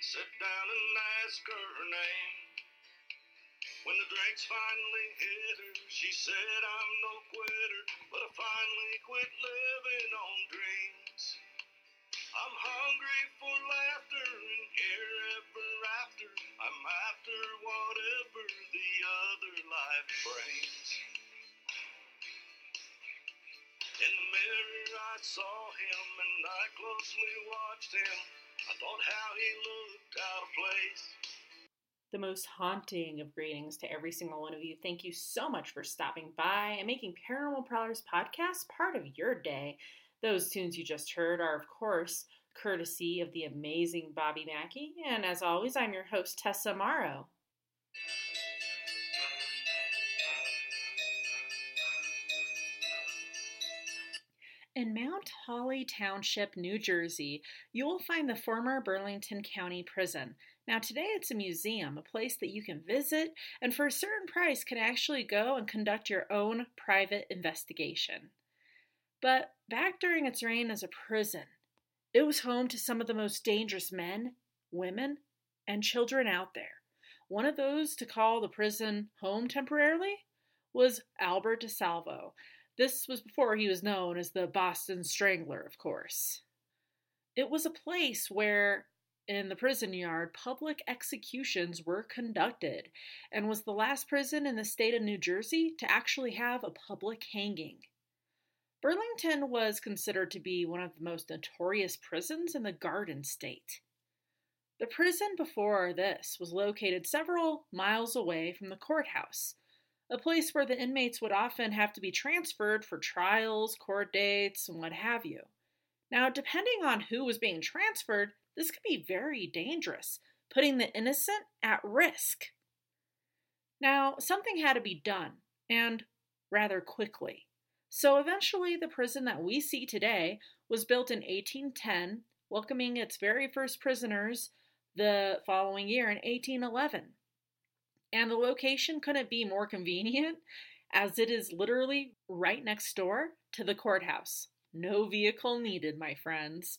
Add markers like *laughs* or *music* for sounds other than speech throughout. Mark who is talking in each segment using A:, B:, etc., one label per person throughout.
A: Sit down and ask her name. When the drinks finally hit her, she said, I'm no quitter, but I finally quit living on dreams. I'm hungry for laughter and here ever after. I'm after whatever the other life brings. In the mirror, I saw him and I closely watched him. How he looked out of place.
B: the most haunting of greetings to every single one of you. Thank you so much for stopping by and making Paranormal Prowlers podcast part of your day. Those tunes you just heard are, of course, courtesy of the amazing Bobby Mackey. And as always, I'm your host, Tessa Morrow. In Mount Holly Township, New Jersey, you will find the former Burlington County Prison. Now, today it's a museum, a place that you can visit, and for a certain price can actually go and conduct your own private investigation. But back during its reign as a prison, it was home to some of the most dangerous men, women, and children out there. One of those to call the prison home temporarily was Albert DeSalvo. This was before he was known as the Boston Strangler, of course. It was a place where, in the prison yard, public executions were conducted and was the last prison in the state of New Jersey to actually have a public hanging. Burlington was considered to be one of the most notorious prisons in the Garden State. The prison before this was located several miles away from the courthouse, a place where the inmates would often have to be transferred for trials, court dates, and what have you. Now, depending on who was being transferred, this could be very dangerous, putting the innocent at risk. Now, something had to be done, and rather quickly. So eventually, the prison that we see today was built in 1810, welcoming its very first prisoners the following year in 1811. And the location couldn't be more convenient, as it is literally right next door to the courthouse. No vehicle needed, my friends.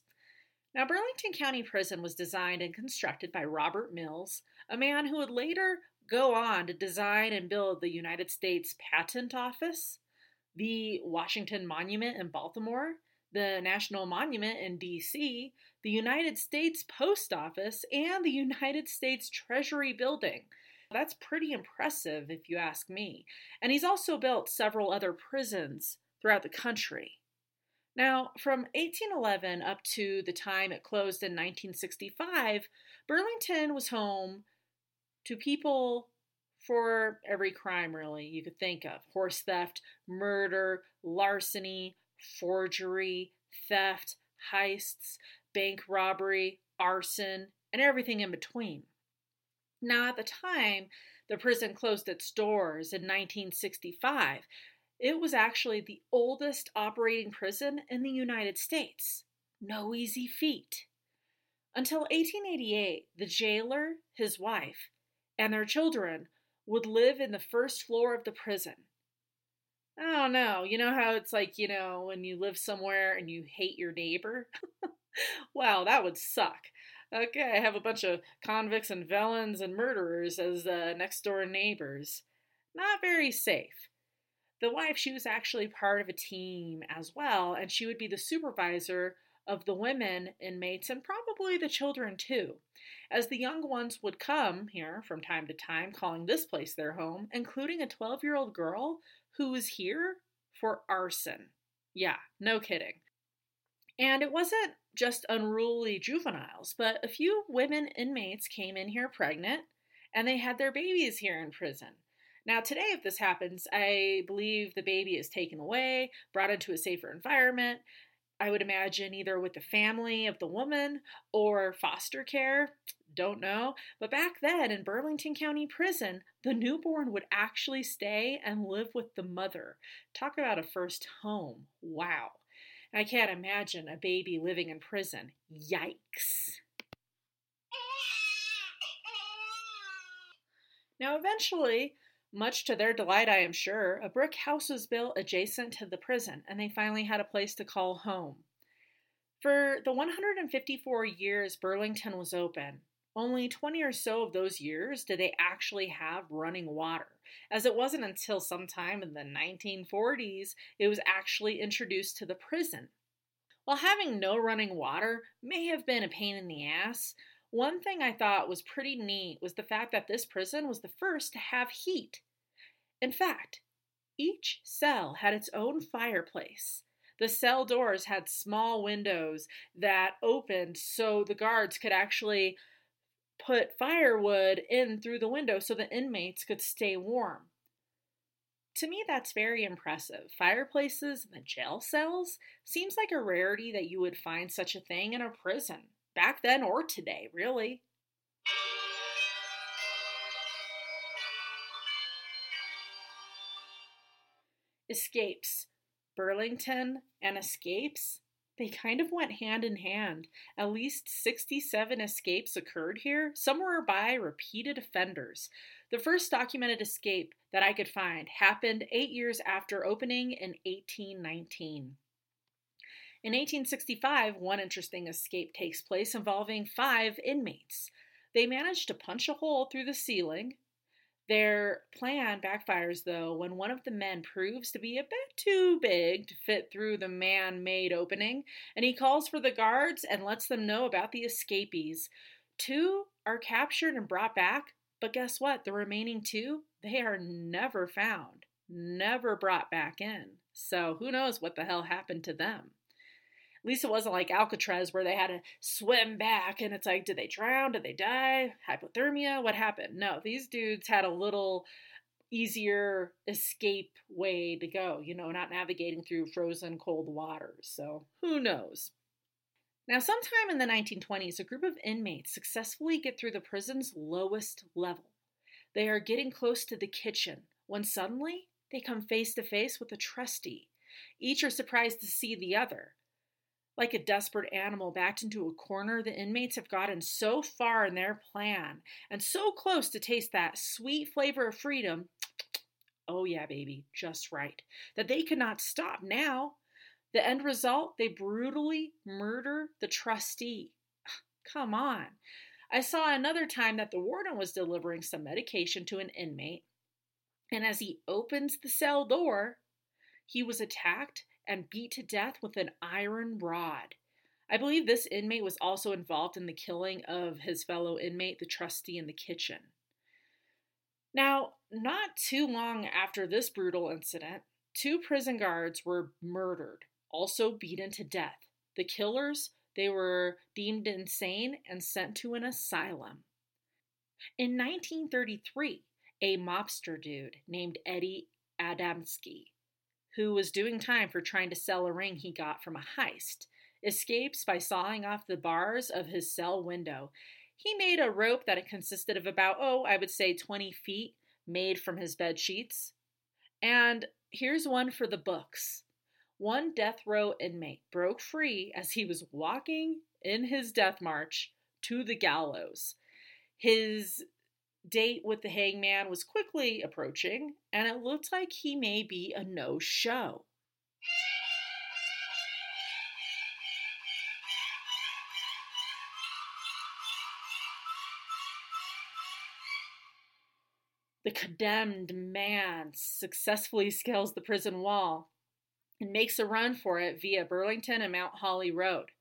B: Now, Burlington County Prison was designed and constructed by Robert Mills, a man who would later go on to design and build the United States Patent Office, the Washington Monument in Baltimore, the National Monument in D.C., the United States Post Office, and the United States Treasury Building. That's pretty impressive, if you ask me. And he's also built several other prisons throughout the country. Now, from 1811 up to the time it closed in 1965, Burlington was home to people for every crime, really, you could think of horse theft, murder, larceny, forgery, theft, heists, bank robbery, arson, and everything in between. Now, at the time the prison closed its doors in 1965, it was actually the oldest operating prison in the United States. No easy feat. Until 1888, the jailer, his wife, and their children would live in the first floor of the prison. I don't know. You know how it's like, you know, when you live somewhere and you hate your neighbor? *laughs* wow, that would suck. Okay, I have a bunch of convicts and felons and murderers as uh, next door neighbors. Not very safe. The wife, she was actually part of a team as well, and she would be the supervisor of the women inmates and probably the children too, as the young ones would come here from time to time, calling this place their home, including a 12 year old girl who was here for arson. Yeah, no kidding. And it wasn't just unruly juveniles, but a few women inmates came in here pregnant and they had their babies here in prison. Now, today, if this happens, I believe the baby is taken away, brought into a safer environment. I would imagine either with the family of the woman or foster care. Don't know. But back then in Burlington County Prison, the newborn would actually stay and live with the mother. Talk about a first home. Wow. I can't imagine a baby living in prison. Yikes. Now, eventually, much to their delight, I am sure, a brick house was built adjacent to the prison, and they finally had a place to call home. For the 154 years Burlington was open, Only 20 or so of those years did they actually have running water, as it wasn't until sometime in the 1940s it was actually introduced to the prison. While having no running water may have been a pain in the ass, one thing I thought was pretty neat was the fact that this prison was the first to have heat. In fact, each cell had its own fireplace. The cell doors had small windows that opened so the guards could actually put firewood in through the window so the inmates could stay warm. To me, that's very impressive. Fireplaces in the jail cells seems like a rarity that you would find such a thing in a prison back then or today, really. Escapes. Burlington and escapes, they kind of went hand in hand. At least 67 escapes occurred here. Some were by repeated offenders. The first documented escape that I could find happened eight years after opening in 1819. In 1865, one interesting escape takes place involving five inmates. They managed to punch a hole through the ceiling. Their plan backfires, though, when one of the men proves to be a bit too big to fit through the man made opening, and he calls for the guards and lets them know about the escapees. Two are captured and brought back, but guess what? The remaining two, they are never found, never brought back in. So who knows what the hell happened to them? Least it wasn't like Alcatraz where they had to swim back and it's like, did they drown? Did they die? Hypothermia? What happened? No, these dudes had a little easier escape way to go, you know, not navigating through frozen cold waters. So who knows? Now, sometime in the 1920s, a group of inmates successfully get through the prison's lowest level. They are getting close to the kitchen when suddenly they come face to face with a trustee. Each are surprised to see the other. Like a desperate animal backed into a corner, the inmates have gotten so far in their plan and so close to taste that sweet flavor of freedom. Oh, yeah, baby, just right. That they cannot stop now. The end result, they brutally murder the trustee. *sighs* Come on. I saw another time that the warden was delivering some medication to an inmate, and as he opens the cell door, he was attacked and beat to death with an iron rod. I believe this inmate was also involved in the killing of his fellow inmate, the trustee in the kitchen. Now, not too long after this brutal incident, two prison guards were murdered, also beaten to death. The killers, they were deemed insane and sent to an asylum. In 1933, a mobster dude named Eddie Adamski who was doing time for trying to sell a ring he got from a heist, escapes by sawing off the bars of his cell window. He made a rope that consisted of about, oh, I would say 20 feet, made from his bed sheets. And here's one for the books. One death row inmate broke free as he was walking in his death march to the gallows. His date with the hangman was quickly approaching, and it looked like he may be a no show. The condemned man successfully scales the prison wall and makes a run for it via Burlington and Mount Holly Road.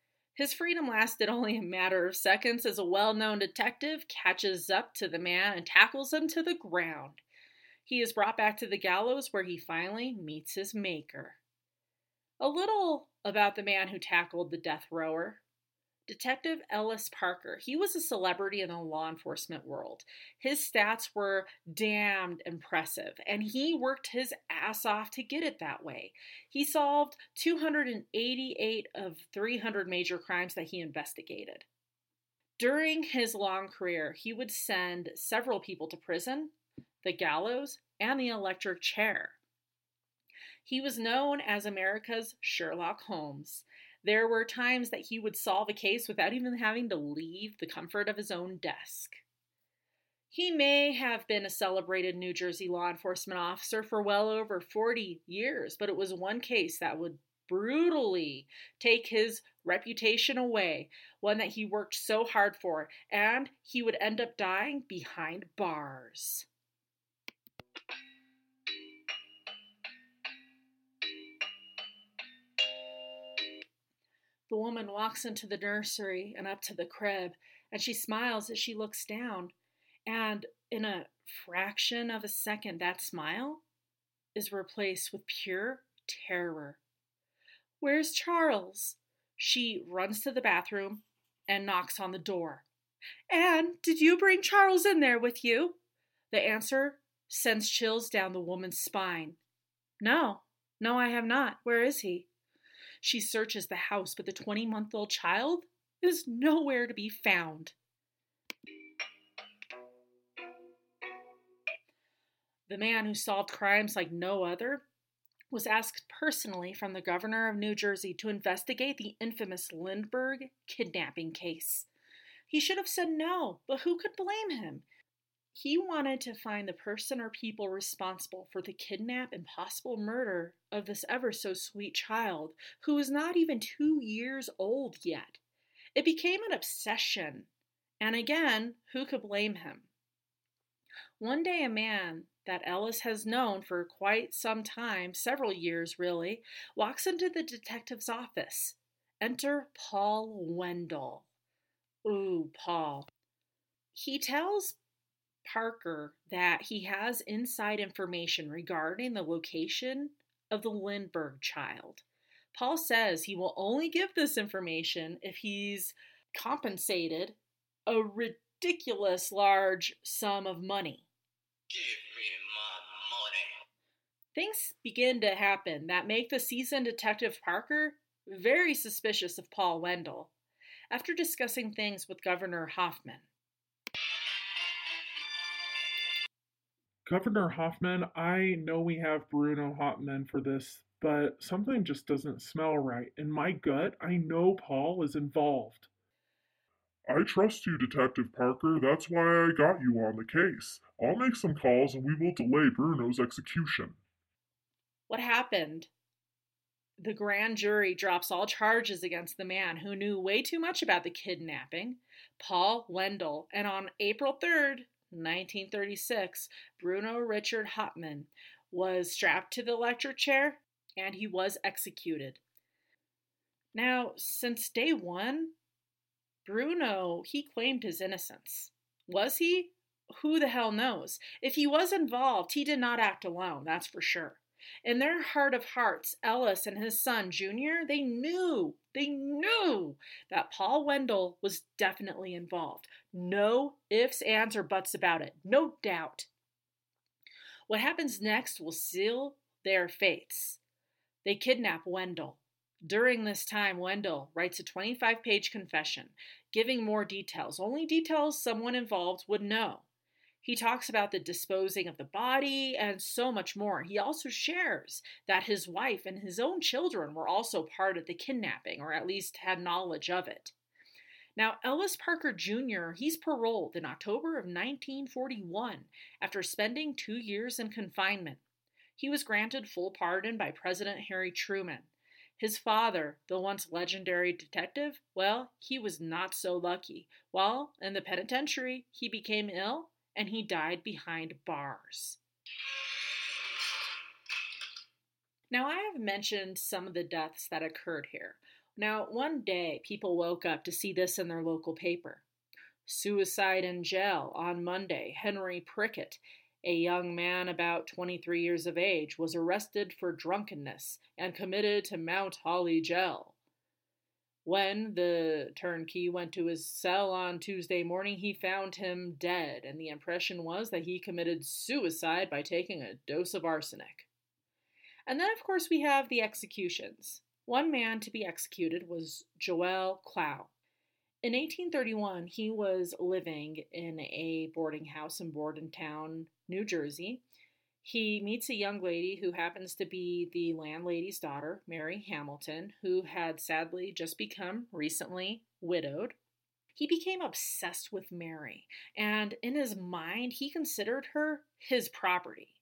B: His freedom lasted only a matter of seconds as a well known detective catches up to the man and tackles him to the ground. He is brought back to the gallows where he finally meets his maker. A little about the man who tackled the death rower. Detective Ellis Parker, he was a celebrity in the law enforcement world. His stats were damned impressive, and he worked his ass off to get it that way. He solved 288 of 300 major crimes that he investigated. During his long career, he would send several people to prison, the gallows, and the electric chair. He was known as America's Sherlock Holmes. There were times that he would solve a case without even having to leave the comfort of his own desk. He may have been a celebrated New Jersey law enforcement officer for well over 40 years, but it was one case that would brutally take his reputation away, one that he worked so hard for, and he would end up dying behind bars. The woman walks into the nursery and up to the crib, and she smiles as she looks down. And in a fraction of a second, that smile is replaced with pure terror. Where's Charles? She runs to the bathroom and knocks on the door. Anne, did you bring Charles in there with you? The answer sends chills down the woman's spine. No, no, I have not. Where is he? She searches the house, but the 20 month old child is nowhere to be found. The man who solved crimes like no other was asked personally from the governor of New Jersey to investigate the infamous Lindbergh kidnapping case. He should have said no, but who could blame him? He wanted to find the person or people responsible for the kidnap and possible murder of this ever so sweet child who was not even two years old yet. It became an obsession. And again, who could blame him? One day, a man that Ellis has known for quite some time, several years really, walks into the detective's office. Enter Paul Wendell. Ooh, Paul. He tells Parker that he has inside information regarding the location of the Lindbergh child. Paul says he will only give this information if he's compensated a ridiculous large sum of money.
A: Give me my money.
B: Things begin to happen that make the seasoned detective Parker very suspicious of Paul Wendell. After discussing things with Governor Hoffman,
C: Governor Hoffman, I know we have Bruno Hauptmann for this, but something just doesn't smell right. In my gut, I know Paul is involved.
D: I trust you, Detective Parker. That's why I got you on the case. I'll make some calls and we will delay Bruno's execution.
B: what happened? The grand jury drops all charges against the man who knew way too much about the kidnapping, Paul Wendell, and on April 3rd, 1936, Bruno Richard Hauptmann was strapped to the electric chair and he was executed. Now, since day one, Bruno, he claimed his innocence. Was he? Who the hell knows? If he was involved, he did not act alone, that's for sure. In their heart of hearts, Ellis and his son, Junior, they knew, they knew that Paul Wendell was definitely involved. No ifs, ands, or buts about it. No doubt. What happens next will seal their fates. They kidnap Wendell. During this time, Wendell writes a 25 page confession, giving more details, only details someone involved would know. He talks about the disposing of the body and so much more. He also shares that his wife and his own children were also part of the kidnapping, or at least had knowledge of it. Now, Ellis Parker Jr., he's paroled in October of 1941 after spending two years in confinement. He was granted full pardon by President Harry Truman. His father, the once legendary detective, well, he was not so lucky. While in the penitentiary, he became ill and he died behind bars. Now, I have mentioned some of the deaths that occurred here. Now, one day, people woke up to see this in their local paper. Suicide in jail on Monday. Henry Prickett, a young man about 23 years of age, was arrested for drunkenness and committed to Mount Holly jail. When the turnkey went to his cell on Tuesday morning, he found him dead, and the impression was that he committed suicide by taking a dose of arsenic. And then, of course, we have the executions. One man to be executed was Joel Clow. In 1831, he was living in a boarding house in Bordentown, New Jersey. He meets a young lady who happens to be the landlady's daughter, Mary Hamilton, who had sadly just become recently widowed. He became obsessed with Mary, and in his mind, he considered her his property.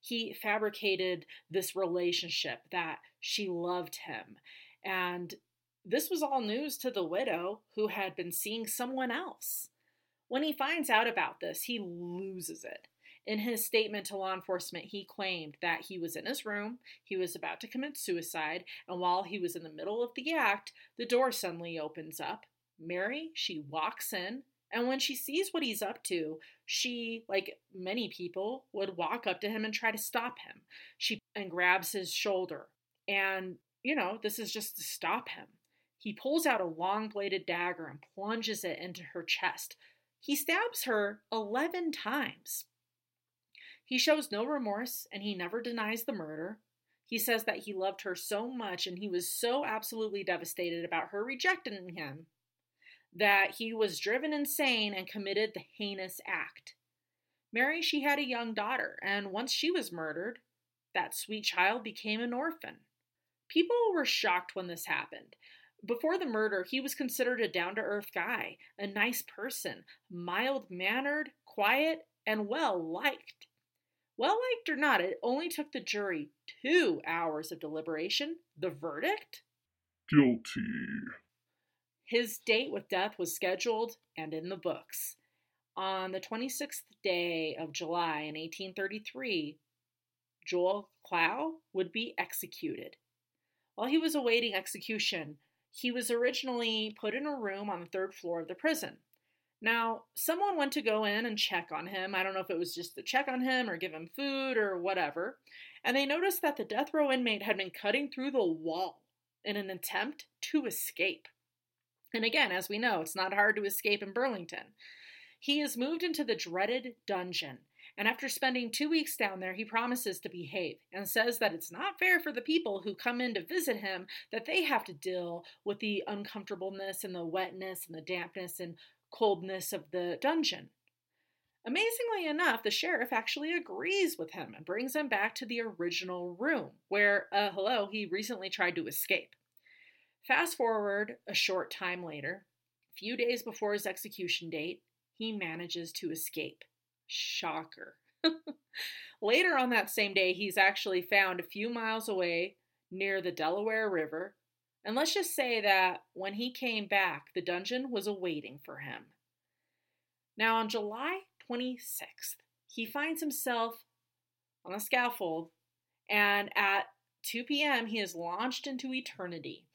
B: He fabricated this relationship that she loved him, and this was all news to the widow, who had been seeing someone else. When he finds out about this, he loses it. In his statement to law enforcement, he claimed that he was in his room, he was about to commit suicide, and while he was in the middle of the act, the door suddenly opens up. Mary, she walks in, and when she sees what he's up to, she, like many people, would walk up to him and try to stop him. She and grabs his shoulder. And, you know, this is just to stop him. He pulls out a long bladed dagger and plunges it into her chest. He stabs her 11 times. He shows no remorse and he never denies the murder. He says that he loved her so much and he was so absolutely devastated about her rejecting him that he was driven insane and committed the heinous act. Mary, she had a young daughter, and once she was murdered, that sweet child became an orphan. People were shocked when this happened. Before the murder, he was considered a down to earth guy, a nice person, mild mannered, quiet, and well liked. Well liked or not, it only took the jury two hours of deliberation. The verdict?
D: Guilty.
B: His date with death was scheduled and in the books. On the 26th day of July in 1833, Joel Clow would be executed. While he was awaiting execution, he was originally put in a room on the third floor of the prison. Now, someone went to go in and check on him. I don't know if it was just to check on him or give him food or whatever. And they noticed that the death row inmate had been cutting through the wall in an attempt to escape. And again, as we know, it's not hard to escape in Burlington. He is moved into the dreaded dungeon, and after spending two weeks down there, he promises to behave and says that it's not fair for the people who come in to visit him that they have to deal with the uncomfortableness and the wetness and the dampness and coldness of the dungeon. Amazingly enough, the sheriff actually agrees with him and brings him back to the original room where, uh, hello, he recently tried to escape. Fast forward a short time later, a few days before his execution date, he manages to escape. Shocker. *laughs* Later on that same day, he's actually found a few miles away near the Delaware River and let's just say that when he came back, the dungeon was awaiting for him. Now, on July 26th, he finds himself on a scaffold, and at 2 p.m., he is launched into eternity.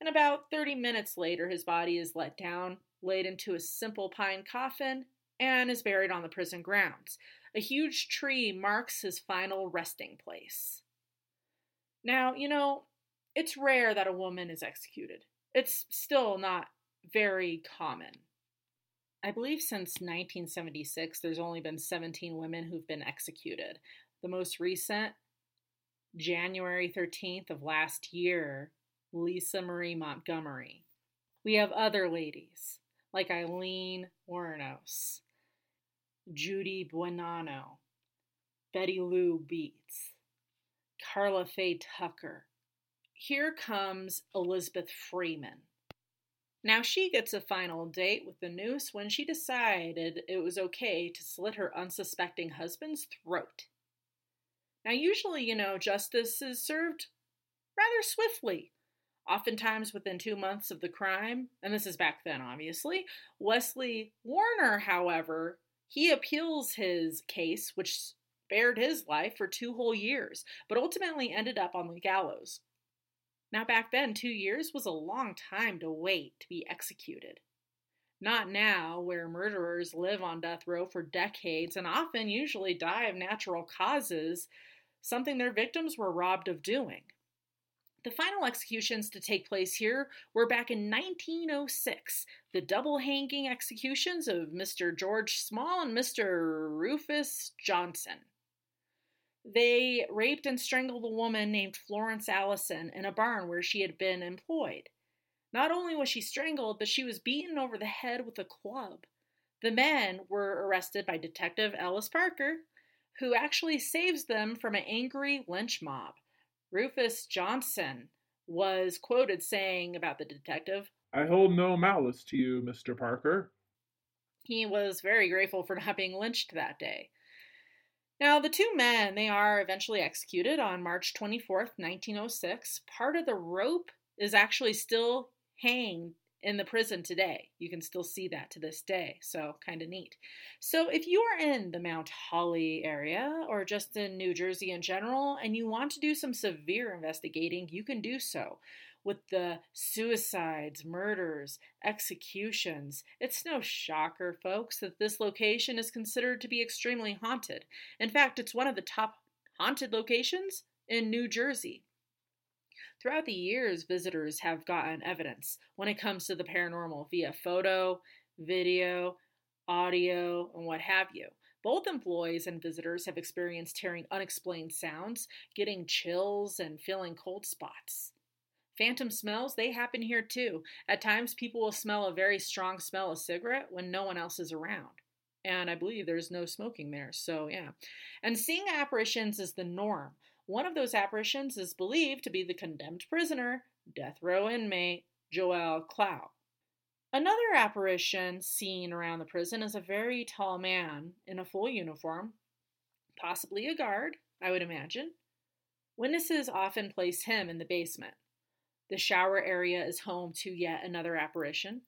B: And about 30 minutes later, his body is let down, laid into a simple pine coffin, and is buried on the prison grounds. A huge tree marks his final resting place. Now, you know, it's rare that a woman is executed. It's still not very common. I believe since 1976, there's only been 17 women who've been executed. The most recent, January 13th of last year, Lisa Marie Montgomery. We have other ladies like Aileen Wuornos, Judy Buenoano, Betty Lou Beets, Karla Faye Tucker, here comes Elizabeth Freeman. Now she gets a final date with the noose when she decided it was okay to slit her unsuspecting husband's throat. Now, usually, you know, justice is served rather swiftly, oftentimes within two months of the crime, and this is back then, obviously. Wesley Warner, however, he appeals his case, which spared his life for two whole years, but ultimately ended up on the gallows. Now, back then, two years was a long time to wait to be executed. Not now, where murderers live on death row for decades and often usually die of natural causes, something their victims were robbed of doing. The final executions to take place here were back in 1906, the double hanging executions of Mr. George Small and Mr. Rufus Johnson. They raped and strangled a woman named Florence Allison in a barn where she had been employed. Not only was she strangled, but she was beaten over the head with a club. The men were arrested by Detective Ellis Parker, who actually saves them from an angry lynch mob. Rufus Johnson was quoted saying about the detective,
C: I hold no malice to you, Mr. Parker.
B: He was very grateful for not being lynched that day. Now, the two men, they are eventually executed on March 24th, 1906. Part of the rope is actually still hang in the prison today. You can still see that to this day, so kind of neat. So, if you are in the Mount Holly area or just in New Jersey in general and you want to do some severe investigating, you can do so. With the suicides, murders, executions, it's no shocker, folks, that this location is considered to be extremely haunted. In fact, it's one of the top haunted locations in New Jersey. Throughout the years, visitors have gotten evidence when it comes to the paranormal via photo, video, audio, and what have you. Both employees and visitors have experienced hearing unexplained sounds, getting chills, and feeling cold spots. Phantom smells, they happen here too. At times, people will smell a very strong smell of cigarette when no one else is around. And I believe there's no smoking there, so yeah. And seeing apparitions is the norm. One of those apparitions is believed to be the condemned prisoner, death row inmate Joel Clow. Another apparition seen around the prison is a very tall man in a full uniform, possibly a guard, I would imagine. Witnesses often place him in the basement. The shower area is home to yet another apparition.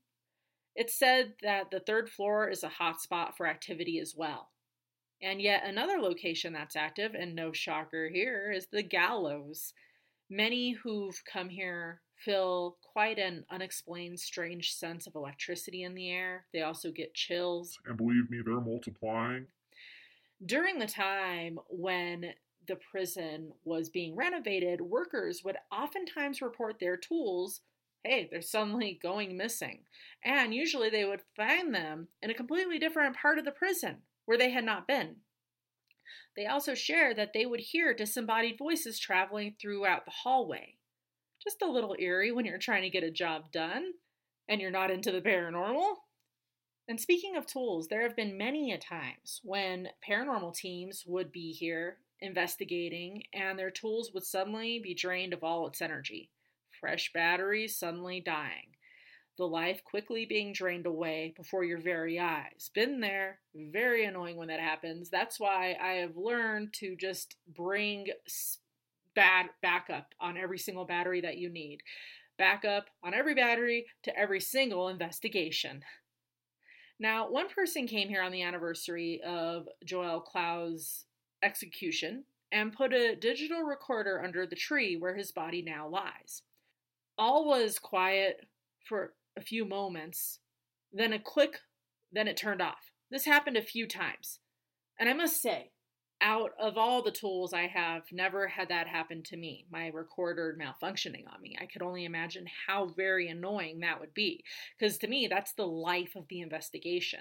B: It's said that the third floor is a hot spot for activity as well. And yet another location that's active, and no shocker here, is the gallows. Many who've come here feel quite an unexplained, strange sense of electricity in the air. They also get chills.
D: And believe me, they're multiplying.
B: During the time when the prison was being renovated, workers would oftentimes report their tools. Hey, they're suddenly going missing. And usually they would find them in a completely different part of the prison where they had not been. They also shared that they would hear disembodied voices traveling throughout the hallway. Just a little eerie when you're trying to get a job done and you're not into the paranormal. And speaking of tools, there have been many a times when paranormal teams would be here investigating and their tools would suddenly be drained of all its energy. Fresh batteries suddenly dying the life quickly being drained away before your very eyes. Been there, very annoying when that happens. That's why I have learned to just bring bad backup on every single battery that you need. Backup on every battery to every single investigation. Now, one person came here on the anniversary of Joel Clow's execution and put a digital recorder under the tree where his body now lies. All was quiet for a few moments, then a click, then it turned off. This happened a few times. And I must say, out of all the tools I have, never had that happen to me. My recorder malfunctioning on me. I could only imagine how very annoying that would be. Because to me, that's the life of the investigation.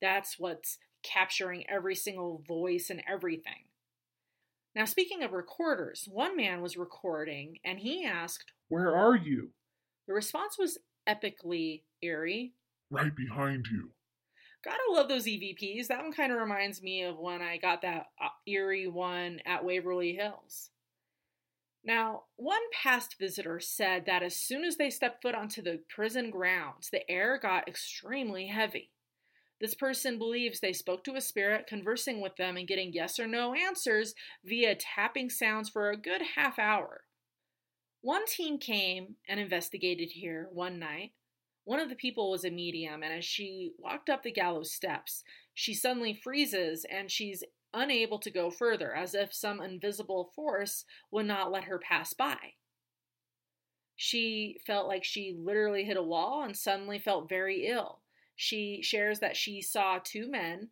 B: That's what's capturing every single voice and everything. Now, speaking of recorders, one man was recording and he asked,
C: Where are you?
B: The response was epically eerie.
D: Right behind you.
B: Gotta love those EVPs. That one kind of reminds me of when I got that uh, eerie one at Waverly Hills. Now, one past visitor said that as soon as they stepped foot onto the prison grounds, the air got extremely heavy. This person believes they spoke to a spirit, conversing with them and getting yes or no answers via tapping sounds for a good half hour. One team came and investigated here one night. One of the people was a medium, and as she walked up the gallows steps, she suddenly freezes and she's unable to go further, as if some invisible force would not let her pass by. She felt like she literally hit a wall and suddenly felt very ill. She shares that she saw two men,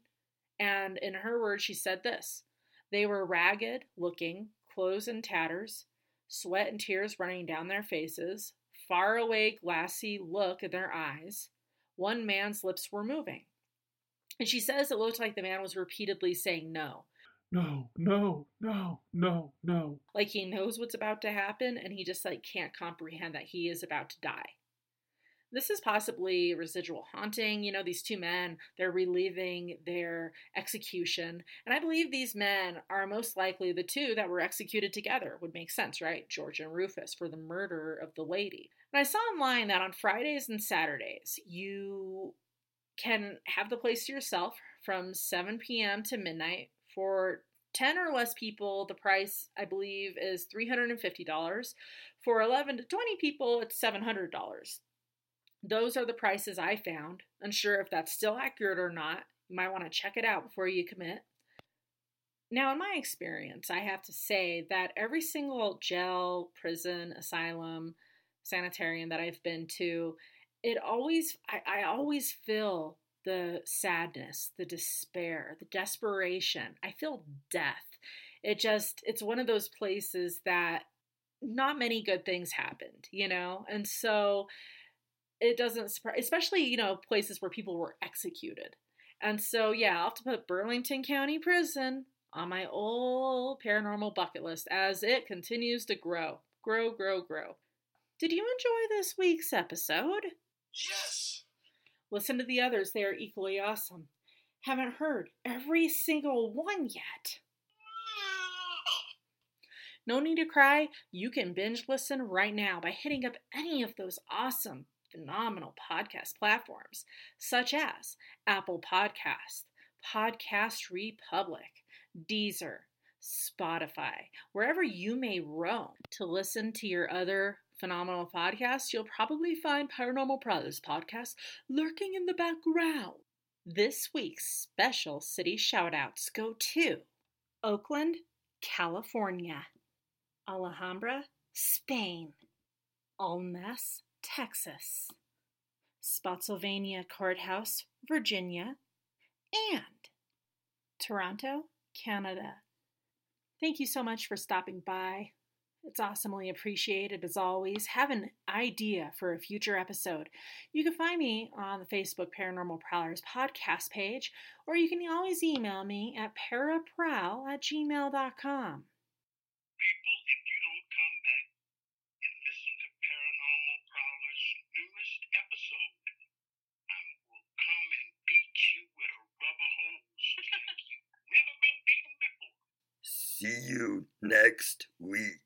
B: and in her words, she said this They were ragged looking, clothes in tatters, sweat and tears running down their faces, far away, glassy look in their eyes. One man's lips were moving. And she says it looked like the man was repeatedly saying no.
C: No, no, no, no, no.
B: Like he knows what's about to happen and he just like can't comprehend that he is about to die. This is possibly residual haunting. You know, these two men, they're reliving their execution. And I believe these men are most likely the two that were executed together. Would make sense, right? George and Rufus for the murder of the lady. And I saw online that on Fridays and Saturdays, you can have the place to yourself from 7 p.m. to midnight for 10 or less people, the price, I believe, is $350. For 11 to 20 people, it's $700. Those are the prices I found. Unsure if that's still accurate or not. You might want to check it out before you commit. Now, in my experience, I have to say that every single jail, prison, asylum, sanitarium that I've been to, it always, I, I always feel the sadness, the despair, the desperation. I feel death. It just, it's one of those places that not many good things happened, you know? And so it doesn't surprise, especially, you know, places where people were executed. And so, yeah, I'll have to put Burlington County Prison on my old paranormal bucket list as it continues to grow, grow, grow, grow. Did you enjoy this week's episode?
A: Yes!
B: Listen to the others, they are equally awesome. Haven't heard every single one yet. No need to cry. You can binge listen right now by hitting up any of those awesome, phenomenal podcast platforms, such as Apple Podcast, Podcast Republic, Deezer, Spotify, wherever you may roam to listen to your other phenomenal podcasts, you'll probably find Paranormal Prowlers podcast lurking in the background. This week's special city shoutouts go to Oakland, California, Alhambra, Spain, Almas, Texas, Spotsylvania Courthouse, Virginia, and Toronto, Canada. Thank you so much for stopping by. It's awesomely appreciated as always. Have an idea for a future episode. You can find me on the Facebook Paranormal Prowlers podcast page, or you can always email me at paraprowl at gmail.com.
A: People, if you don't come back and listen to Paranormal Prowler's newest episode, I will come and beat you with a rubber hose like you've never been beaten before.
E: See you next week.